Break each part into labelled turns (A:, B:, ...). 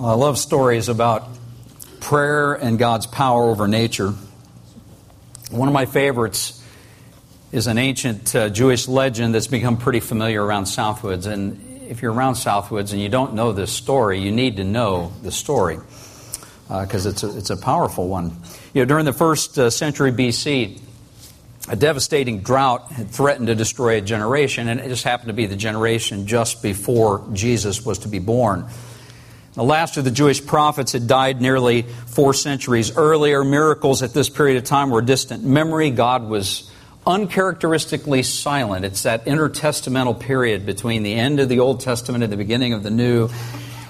A: I love stories about prayer and God's power over nature. One of my favorites is an ancient uh, Jewish legend that's become pretty familiar around Southwoods. And if you're around Southwoods and you don't know this story, you need to know the story because uh, it's, a, it's a powerful one. You know, during the first uh, century BC, a devastating drought had threatened to destroy a generation, and it just happened to be the generation just before Jesus was to be born. The last of the Jewish prophets had died nearly four centuries earlier. Miracles at this period of time were distant memory. God was uncharacteristically silent. It's that intertestamental period between the end of the Old Testament and the beginning of the New.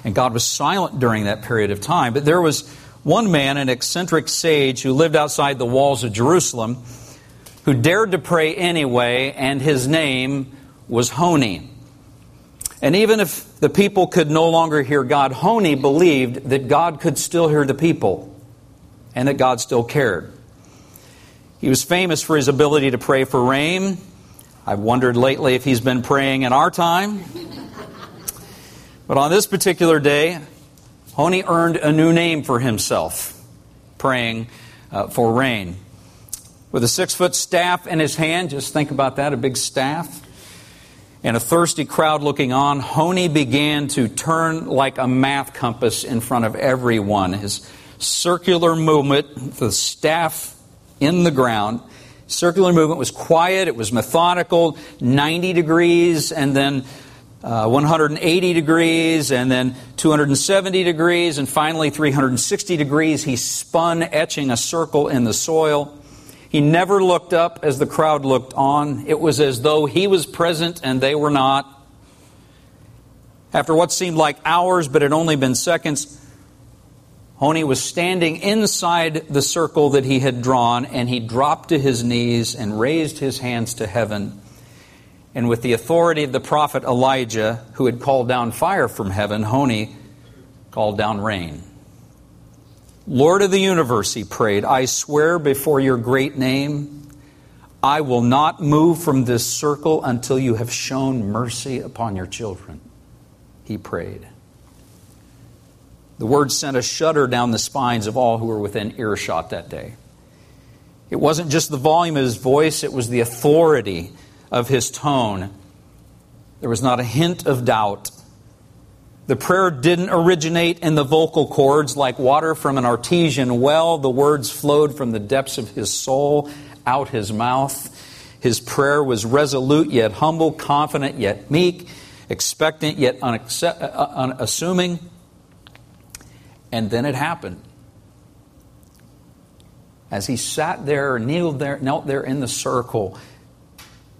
A: And God was silent during that period of time. But there was one man, an eccentric sage, who lived outside the walls of Jerusalem, who dared to pray anyway, and his name was Honi. And even if the people could no longer hear God, Honi believed that God could still hear the people and that God still cared. He was famous for his ability to pray for rain. I've wondered lately if he's been praying in our time. But on this particular day, Honi earned a new name for himself, praying uh, for rain. With a six foot staff in his hand, just think about that a big staff and a thirsty crowd looking on, Honi began to turn like a math compass in front of everyone. His circular movement, the staff in the ground, circular movement was quiet, it was methodical, 90 degrees, and then uh, 180 degrees, and then 270 degrees, and finally 360 degrees. He spun, etching a circle in the soil. He never looked up as the crowd looked on. It was as though he was present and they were not. After what seemed like hours, but had only been seconds, Honi was standing inside the circle that he had drawn, and he dropped to his knees and raised his hands to heaven. And with the authority of the prophet Elijah, who had called down fire from heaven, Honi called down rain. Lord of the universe, he prayed, I swear before your great name, I will not move from this circle until you have shown mercy upon your children. He prayed. The word sent a shudder down the spines of all who were within earshot that day. It wasn't just the volume of his voice, it was the authority of his tone. There was not a hint of doubt. The prayer didn't originate in the vocal cords like water from an artesian well. The words flowed from the depths of his soul out his mouth. His prayer was resolute yet humble, confident yet meek, expectant yet uh, unassuming. And then it happened. As he sat there, kneeled there, knelt there in the circle,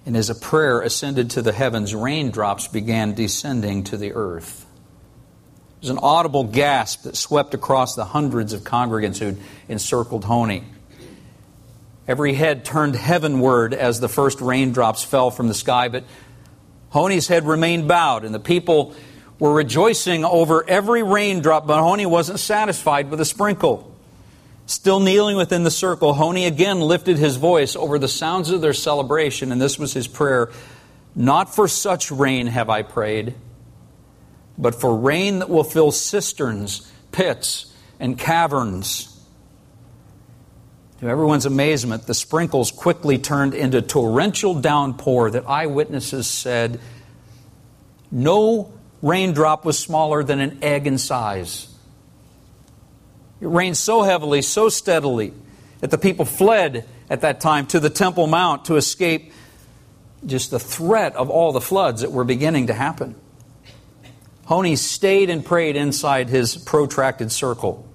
A: and as a prayer ascended to the heavens, raindrops began descending to the earth. There's an audible gasp that swept across the hundreds of congregants who'd encircled Honi. Every head turned heavenward as the first raindrops fell from the sky, but Honi's head remained bowed, and the people were rejoicing over every raindrop, but Honi wasn't satisfied with a sprinkle. Still kneeling within the circle, Honi again lifted his voice over the sounds of their celebration, and this was his prayer Not for such rain have I prayed but for rain that will fill cisterns, pits, and caverns. To everyone's amazement, the sprinkles quickly turned into torrential downpour that eyewitnesses said no raindrop was smaller than an egg in size. It rained so heavily, so steadily, that the people fled at that time to the Temple Mount to escape just the threat of all the floods that were beginning to happen. Honi stayed and prayed inside his protracted circle.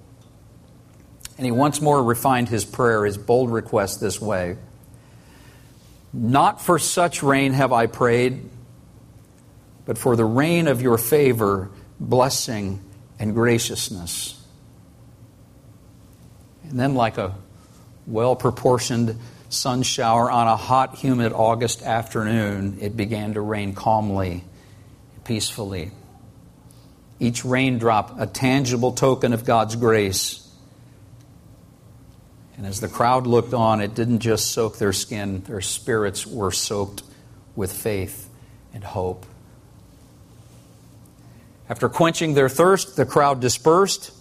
A: And he once more refined his prayer, his bold request this way Not for such rain have I prayed, but for the rain of your favor, blessing, and graciousness. And then, like a well proportioned sun shower on a hot, humid August afternoon, it began to rain calmly, peacefully each raindrop a tangible token of God's grace. And as the crowd looked on, it didn't just soak their skin, their spirits were soaked with faith and hope. After quenching their thirst, the crowd dispersed.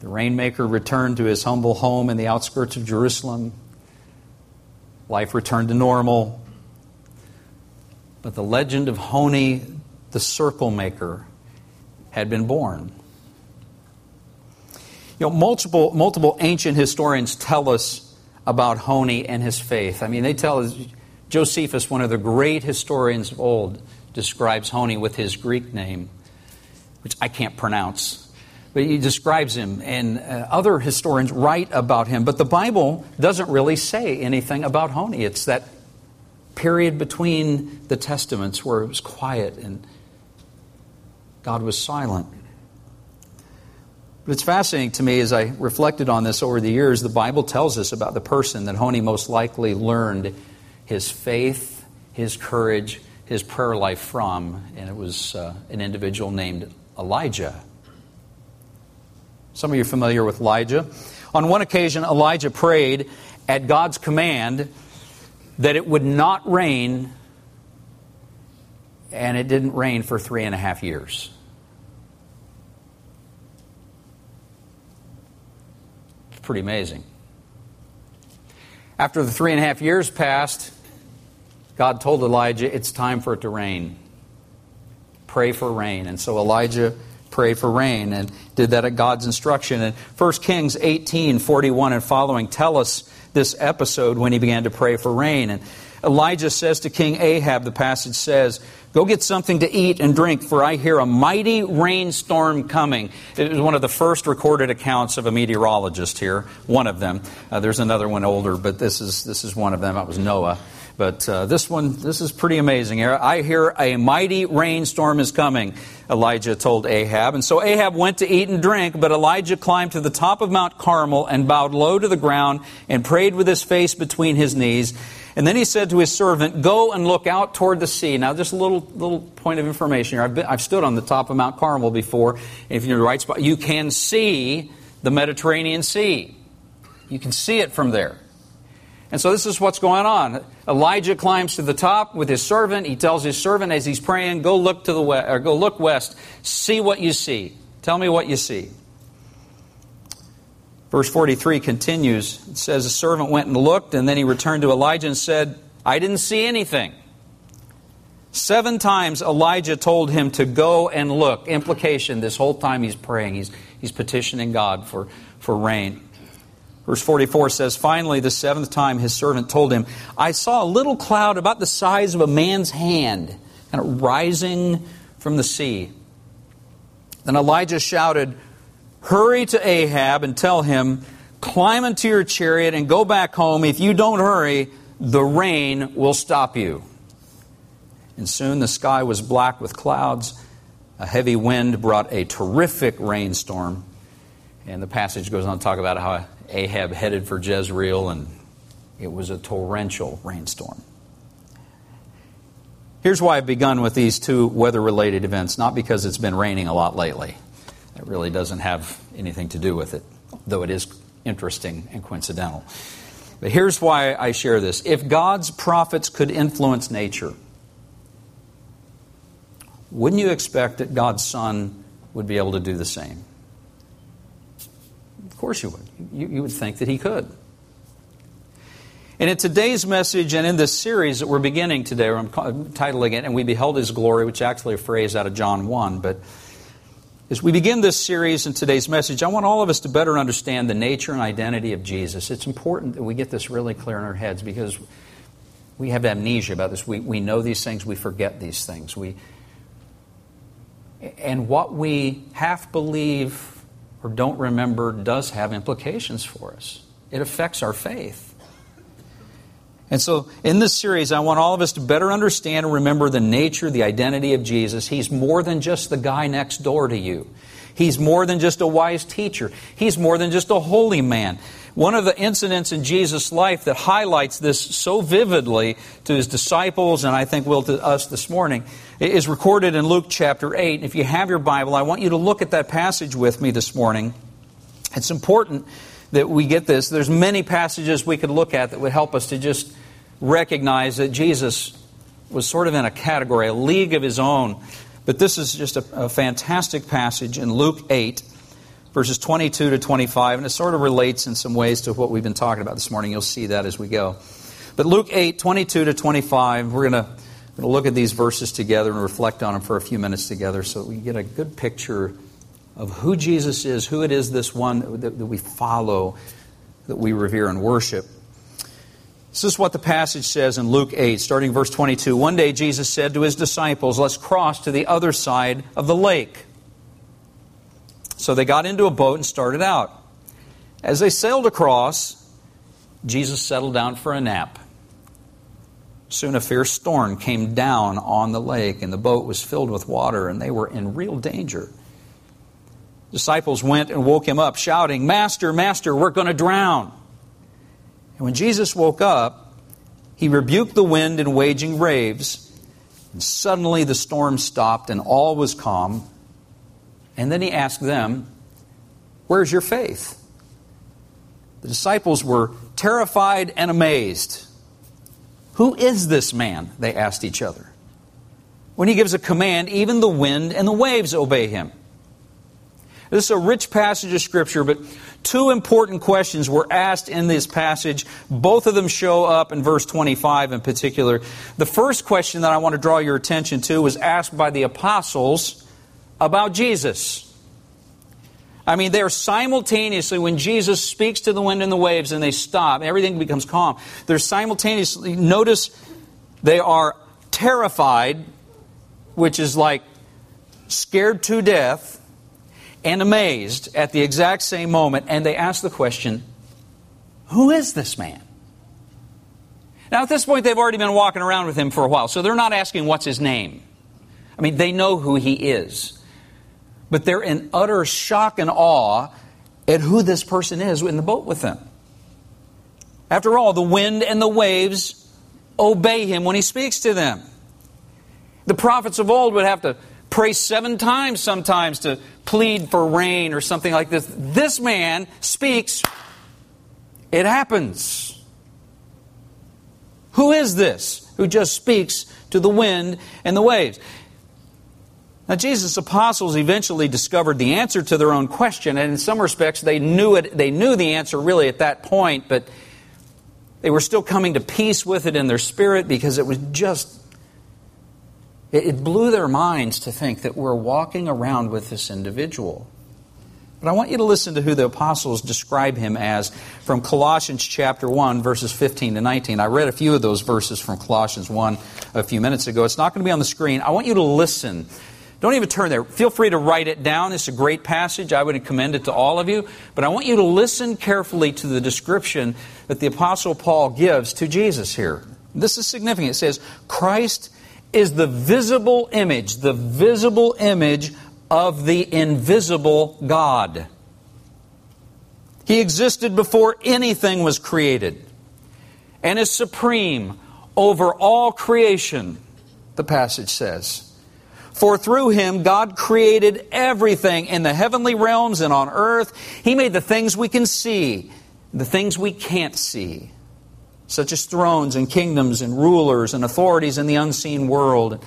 A: The rainmaker returned to his humble home in the outskirts of Jerusalem. Life returned to normal. But the legend of Honi, the circle maker, had been born. You know, multiple, multiple ancient historians tell us about Honi and his faith. I mean, they tell us, Josephus, one of the great historians of old, describes Honi with his Greek name, which I can't pronounce. But he describes him, and uh, other historians write about him. But the Bible doesn't really say anything about Honi. It's that period between the Testaments where it was quiet and God was silent. But it's fascinating to me as I reflected on this over the years, the Bible tells us about the person that Honi most likely learned his faith, his courage, his prayer life from, and it was uh, an individual named Elijah. Some of you are familiar with Elijah. On one occasion, Elijah prayed at God's command that it would not rain, and it didn't rain for three and a half years. pretty amazing. After the three and a half years passed, God told Elijah, It's time for it to rain. Pray for rain. And so Elijah prayed for rain and did that at God's instruction. And 1 Kings 18 41 and following tell us this episode when he began to pray for rain. And Elijah says to King Ahab, the passage says, Go get something to eat and drink, for I hear a mighty rainstorm coming. It was one of the first recorded accounts of a meteorologist here, one of them. Uh, there's another one older, but this is, this is one of them. That was Noah. But uh, this one, this is pretty amazing. I hear a mighty rainstorm is coming, Elijah told Ahab. And so Ahab went to eat and drink, but Elijah climbed to the top of Mount Carmel and bowed low to the ground and prayed with his face between his knees. And then he said to his servant, Go and look out toward the sea. Now, just a little, little point of information here. I've, been, I've stood on the top of Mount Carmel before. If you're in the right spot, you can see the Mediterranean Sea. You can see it from there. And so this is what's going on. Elijah climbs to the top with his servant. He tells his servant as he's praying, "Go look to the west, or go look west. See what you see. Tell me what you see." Verse 43 continues. It says, A servant went and looked, and then he returned to Elijah and said, I didn't see anything. Seven times Elijah told him to go and look. Implication this whole time he's praying, he's, he's petitioning God for, for rain. Verse 44 says, Finally, the seventh time his servant told him, I saw a little cloud about the size of a man's hand, kind of rising from the sea. Then Elijah shouted, Hurry to Ahab and tell him, Climb into your chariot and go back home. If you don't hurry, the rain will stop you. And soon the sky was black with clouds. A heavy wind brought a terrific rainstorm. And the passage goes on to talk about how Ahab headed for Jezreel, and it was a torrential rainstorm. Here's why I've begun with these two weather related events, not because it's been raining a lot lately. It really doesn't have anything to do with it, though it is interesting and coincidental. But here's why I share this. If God's prophets could influence nature, wouldn't you expect that God's Son would be able to do the same? Of course you would. You, would think that he could. And in today's message and in this series that we're beginning today, I'm titling it, And We Beheld His Glory, which is actually a phrase out of John 1, but as we begin this series and today's message, I want all of us to better understand the nature and identity of Jesus. It's important that we get this really clear in our heads because we have amnesia about this. We, we know these things, we forget these things. We, and what we half believe or don't remember does have implications for us, it affects our faith. And so, in this series, I want all of us to better understand and remember the nature, the identity of Jesus. He's more than just the guy next door to you. He's more than just a wise teacher. He's more than just a holy man. One of the incidents in Jesus' life that highlights this so vividly to his disciples, and I think will to us this morning, is recorded in Luke chapter 8. If you have your Bible, I want you to look at that passage with me this morning. It's important that we get this. There's many passages we could look at that would help us to just recognize that Jesus was sort of in a category, a league of his own. But this is just a, a fantastic passage in Luke 8, verses 22 to 25, and it sort of relates in some ways to what we've been talking about this morning. You'll see that as we go. But Luke 8, 22 to 25, we're going to look at these verses together and reflect on them for a few minutes together so we get a good picture of who Jesus is, who it is this one that, that we follow, that we revere and worship. This is what the passage says in Luke 8, starting verse 22. One day Jesus said to his disciples, Let's cross to the other side of the lake. So they got into a boat and started out. As they sailed across, Jesus settled down for a nap. Soon a fierce storm came down on the lake, and the boat was filled with water, and they were in real danger. Disciples went and woke him up, shouting, Master, Master, we're going to drown. And when Jesus woke up, he rebuked the wind and waging waves, and suddenly the storm stopped and all was calm. And then he asked them, Where's your faith? The disciples were terrified and amazed. Who is this man? They asked each other. When he gives a command, even the wind and the waves obey him. This is a rich passage of Scripture, but two important questions were asked in this passage. Both of them show up in verse 25 in particular. The first question that I want to draw your attention to was asked by the apostles about Jesus. I mean, they're simultaneously, when Jesus speaks to the wind and the waves and they stop, everything becomes calm. They're simultaneously, notice they are terrified, which is like scared to death, and amazed at the exact same moment. And they ask the question, Who is this man? Now, at this point, they've already been walking around with him for a while, so they're not asking what's his name. I mean, they know who he is but they're in utter shock and awe at who this person is in the boat with them. After all, the wind and the waves obey him when he speaks to them. The prophets of old would have to pray seven times sometimes to plead for rain or something like this. This man speaks, it happens. Who is this who just speaks to the wind and the waves? Now, Jesus' apostles eventually discovered the answer to their own question, and in some respects, they knew it. They knew the answer really at that point, but they were still coming to peace with it in their spirit because it was just. It blew their minds to think that we're walking around with this individual. But I want you to listen to who the apostles describe him as from Colossians chapter 1, verses 15 to 19. I read a few of those verses from Colossians 1 a few minutes ago. It's not going to be on the screen. I want you to listen don't even turn there. Feel free to write it down. It's a great passage. I would commend it to all of you. But I want you to listen carefully to the description that the Apostle Paul gives to Jesus here. This is significant. It says, Christ is the visible image, the visible image of the invisible God. He existed before anything was created and is supreme over all creation, the passage says. For through him, God created everything in the heavenly realms and on earth. He made the things we can see, the things we can't see, such as thrones and kingdoms and rulers and authorities in the unseen world.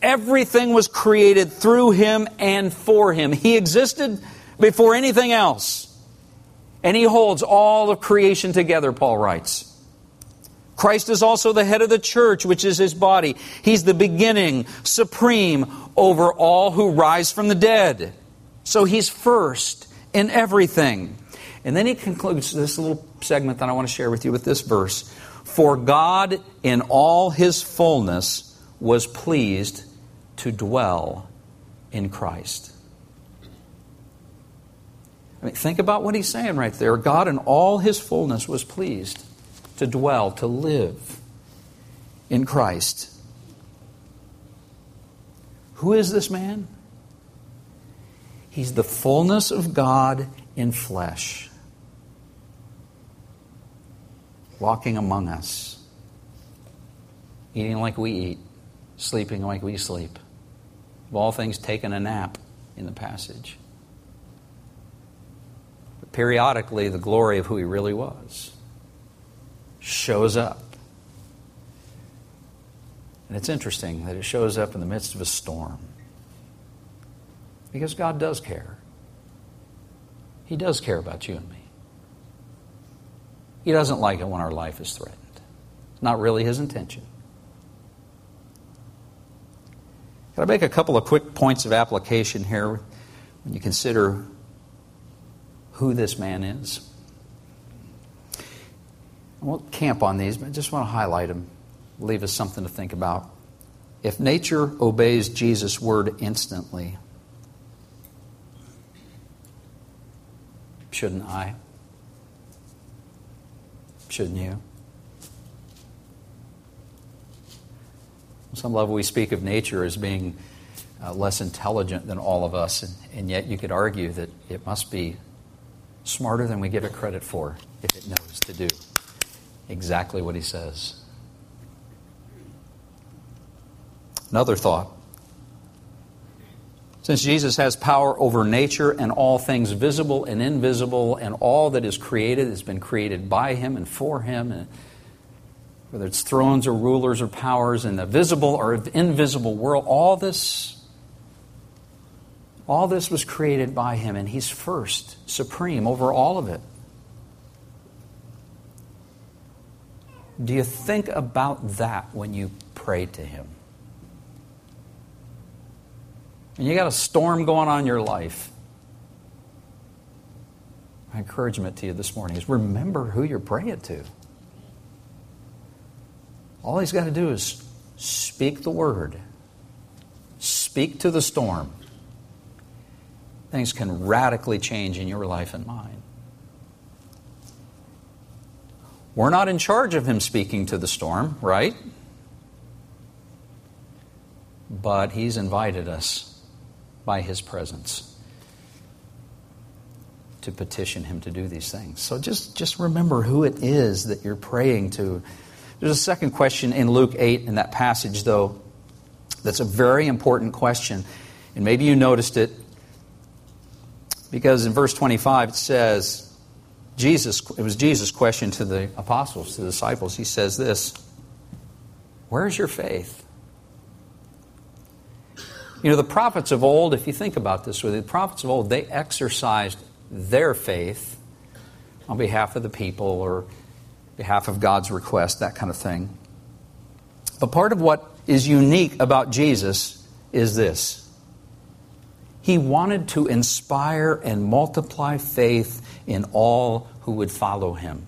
A: Everything was created through him and for him. He existed before anything else. And he holds all of creation together, Paul writes. Christ is also the head of the church, which is his body. He's the beginning, supreme over all who rise from the dead. So he's first in everything. And then he concludes this little segment that I want to share with you with this verse For God in all his fullness was pleased to dwell in Christ. I mean, think about what he's saying right there. God in all his fullness was pleased to dwell, to live in Christ. Who is this man? He's the fullness of God in flesh, walking among us, eating like we eat, sleeping like we sleep. Of all things, taking a nap in the passage. But periodically, the glory of who he really was shows up. And it's interesting that it shows up in the midst of a storm. Because God does care. He does care about you and me. He doesn't like it when our life is threatened. It's not really his intention. Can I make a couple of quick points of application here when you consider who this man is? I won't camp on these, but I just want to highlight them, leave us something to think about. If nature obeys Jesus' word instantly, shouldn't I? Shouldn't you? On some level, we speak of nature as being uh, less intelligent than all of us, and, and yet you could argue that it must be smarter than we give it credit for if it knows to do exactly what he says. Another thought. Since Jesus has power over nature and all things visible and invisible, and all that is created has been created by him and for him, and whether it's thrones or rulers or powers in the visible or invisible world, all this all this was created by him, and he's first, supreme over all of it. Do you think about that when you pray to him? And you got a storm going on in your life. My encouragement to you this morning is remember who you're praying to. All he's got to do is speak the word, speak to the storm. Things can radically change in your life and mine. We're not in charge of him speaking to the storm, right? But he's invited us by his presence to petition him to do these things. So just, just remember who it is that you're praying to. There's a second question in Luke 8 in that passage, though, that's a very important question. And maybe you noticed it because in verse 25 it says, Jesus, it was Jesus' question to the apostles, to the disciples. He says this Where's your faith? You know, the prophets of old, if you think about this with the prophets of old, they exercised their faith on behalf of the people or behalf of God's request, that kind of thing. But part of what is unique about Jesus is this He wanted to inspire and multiply faith in all who would follow him.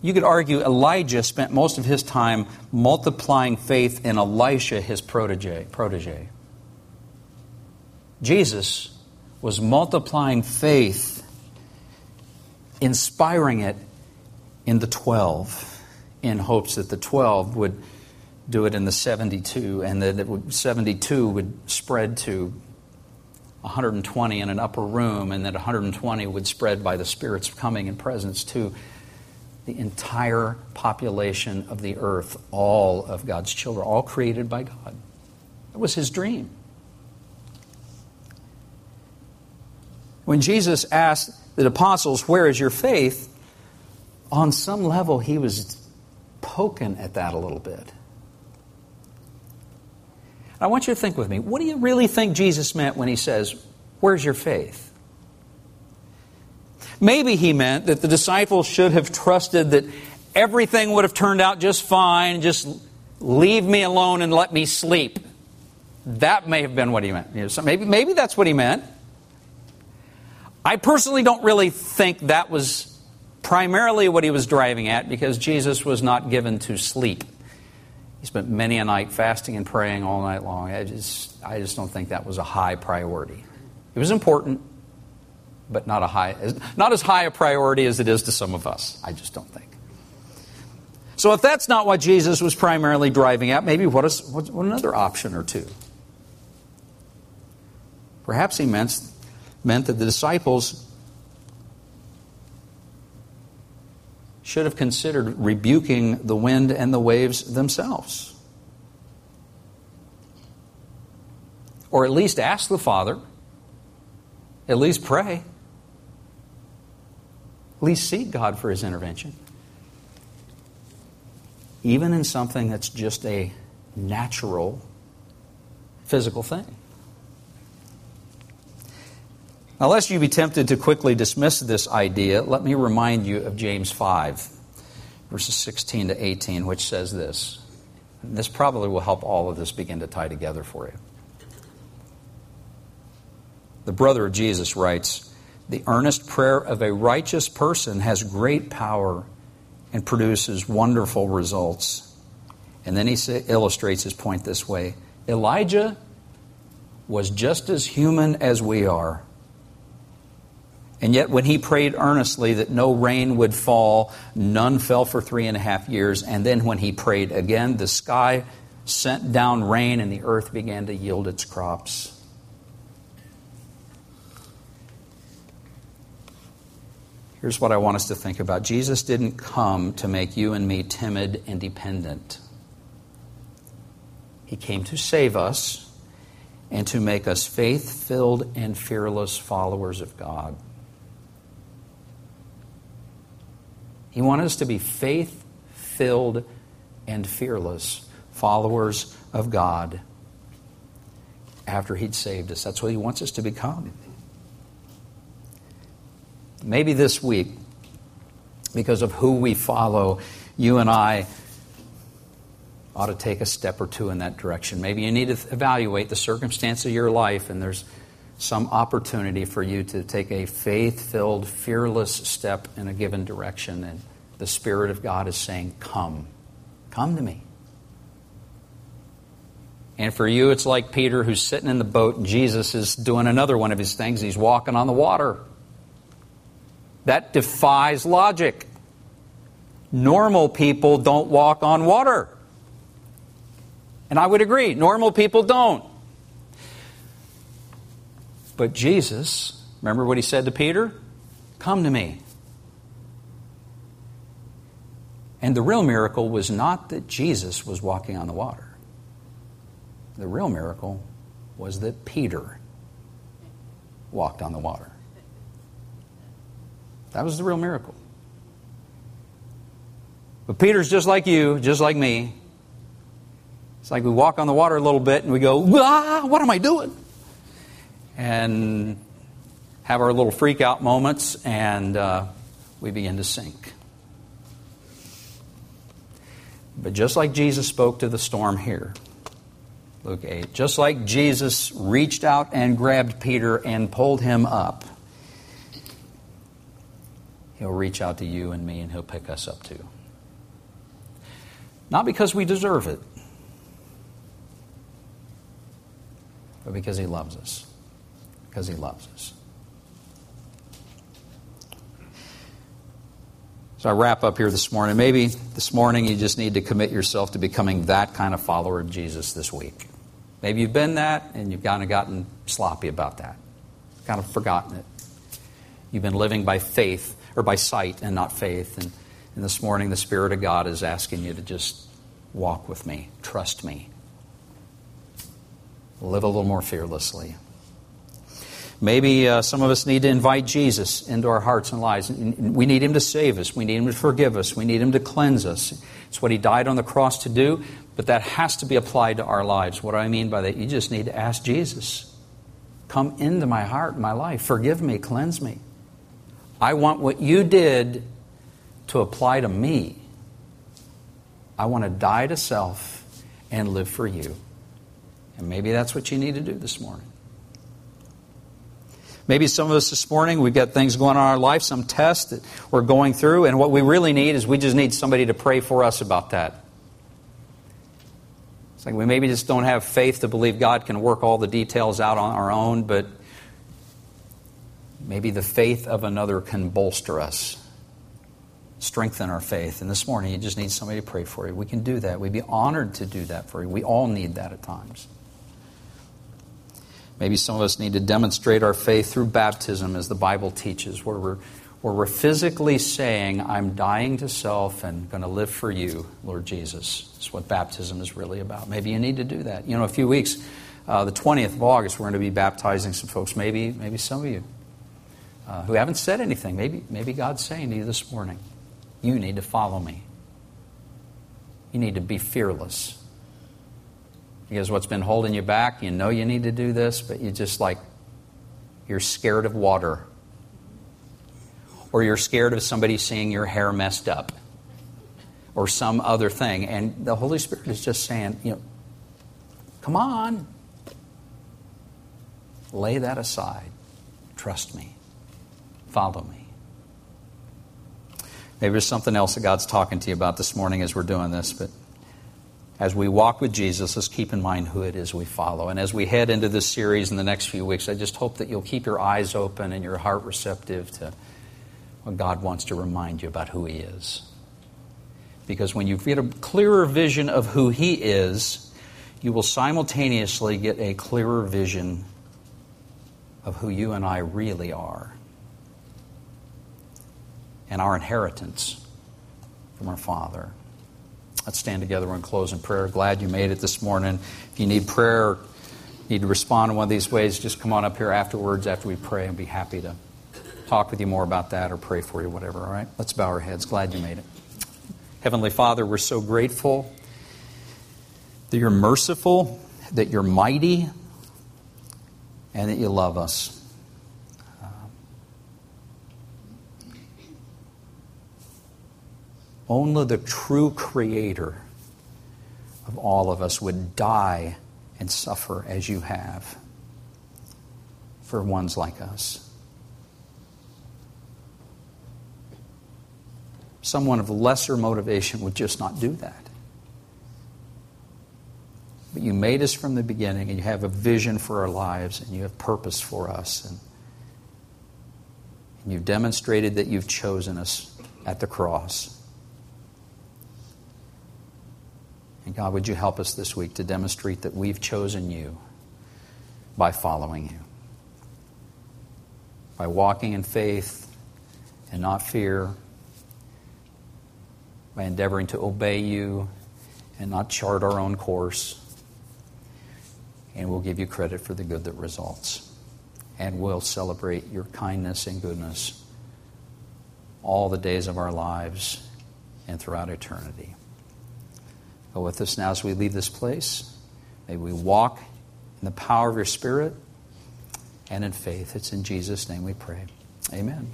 A: You could argue Elijah spent most of his time multiplying faith in Elisha, his protege. protege. Jesus was multiplying faith, inspiring it in the 12, in hopes that the 12 would do it in the 72, and that would, 72 would spread to 120 in an upper room, and that 120 would spread by the Spirit's coming and presence to the entire population of the earth, all of God's children, all created by God. That was his dream. When Jesus asked the apostles, Where is your faith? on some level, he was poking at that a little bit. I want you to think with me. What do you really think Jesus meant when he says, Where's your faith? Maybe he meant that the disciples should have trusted that everything would have turned out just fine, just leave me alone and let me sleep. That may have been what he meant. so maybe, maybe that's what he meant. I personally don't really think that was primarily what he was driving at because Jesus was not given to sleep. He spent many a night fasting and praying all night long. I just, I just don't think that was a high priority. It was important, but not, a high, not as high a priority as it is to some of us. I just don't think. So, if that's not what Jesus was primarily driving at, maybe what is what, what another option or two? Perhaps he meant, meant that the disciples should have considered rebuking the wind and the waves themselves. Or at least ask the Father, at least pray, at least seek God for His intervention. Even in something that's just a natural physical thing. Now, lest you be tempted to quickly dismiss this idea, let me remind you of James 5, verses 16 to 18, which says this. And this probably will help all of this begin to tie together for you. The brother of Jesus writes The earnest prayer of a righteous person has great power and produces wonderful results. And then he illustrates his point this way Elijah was just as human as we are. And yet, when he prayed earnestly that no rain would fall, none fell for three and a half years. And then, when he prayed again, the sky sent down rain and the earth began to yield its crops. Here's what I want us to think about Jesus didn't come to make you and me timid and dependent. He came to save us and to make us faith filled and fearless followers of God. He wanted us to be faith filled and fearless followers of God after He'd saved us. That's what He wants us to become. Maybe this week, because of who we follow, you and I ought to take a step or two in that direction. Maybe you need to evaluate the circumstance of your life, and there's some opportunity for you to take a faith filled, fearless step in a given direction. And the Spirit of God is saying, Come. Come to me. And for you, it's like Peter who's sitting in the boat, and Jesus is doing another one of his things. He's walking on the water. That defies logic. Normal people don't walk on water. And I would agree, normal people don't. But Jesus, remember what he said to Peter? Come to me. And the real miracle was not that Jesus was walking on the water. The real miracle was that Peter walked on the water. That was the real miracle. But Peter's just like you, just like me. It's like we walk on the water a little bit and we go, ah, what am I doing? And have our little freak out moments and uh, we begin to sink. But just like Jesus spoke to the storm here, Luke 8, just like Jesus reached out and grabbed Peter and pulled him up, he'll reach out to you and me and he'll pick us up too. Not because we deserve it, but because He loves us. Because He loves us. So I wrap up here this morning. Maybe this morning you just need to commit yourself to becoming that kind of follower of Jesus this week. Maybe you've been that and you've kind of gotten sloppy about that, kind of forgotten it. You've been living by faith or by sight and not faith. And, and this morning the Spirit of God is asking you to just walk with me, trust me, live a little more fearlessly. Maybe uh, some of us need to invite Jesus into our hearts and lives. We need Him to save us. We need Him to forgive us. We need Him to cleanse us. It's what He died on the cross to do, but that has to be applied to our lives. What do I mean by that? You just need to ask Jesus Come into my heart, my life. Forgive me, cleanse me. I want what you did to apply to me. I want to die to self and live for you. And maybe that's what you need to do this morning. Maybe some of us this morning, we've got things going on in our life, some tests that we're going through, and what we really need is we just need somebody to pray for us about that. It's like we maybe just don't have faith to believe God can work all the details out on our own, but maybe the faith of another can bolster us, strengthen our faith. And this morning, you just need somebody to pray for you. We can do that. We'd be honored to do that for you. We all need that at times. Maybe some of us need to demonstrate our faith through baptism, as the Bible teaches, where we're, where we're physically saying, I'm dying to self and going to live for you, Lord Jesus. That's what baptism is really about. Maybe you need to do that. You know, a few weeks, uh, the 20th of August, we're going to be baptizing some folks, maybe, maybe some of you uh, who haven't said anything. Maybe, maybe God's saying to you this morning, you need to follow me. You need to be fearless Because what's been holding you back, you know you need to do this, but you just like, you're scared of water. Or you're scared of somebody seeing your hair messed up. Or some other thing. And the Holy Spirit is just saying, you know, come on. Lay that aside. Trust me. Follow me. Maybe there's something else that God's talking to you about this morning as we're doing this, but as we walk with Jesus, let's keep in mind who it is we follow. And as we head into this series in the next few weeks, I just hope that you'll keep your eyes open and your heart receptive to what God wants to remind you about who He is. Because when you get a clearer vision of who He is, you will simultaneously get a clearer vision of who you and I really are and our inheritance from our Father. Let's stand together and close in prayer. Glad you made it this morning. If you need prayer, need to respond in one of these ways, just come on up here afterwards after we pray and be happy to talk with you more about that or pray for you, whatever, all right? Let's bow our heads. Glad you made it. Heavenly Father, we're so grateful that you're merciful, that you're mighty, and that you love us. Only the true creator of all of us would die and suffer as you have for ones like us. Someone of lesser motivation would just not do that. But you made us from the beginning, and you have a vision for our lives, and you have purpose for us. And, and you've demonstrated that you've chosen us at the cross. And God, would you help us this week to demonstrate that we've chosen you by following you, by walking in faith and not fear, by endeavoring to obey you and not chart our own course. And we'll give you credit for the good that results. And we'll celebrate your kindness and goodness all the days of our lives and throughout eternity. Go with us now as we leave this place. May we walk in the power of your Spirit and in faith. It's in Jesus' name we pray. Amen.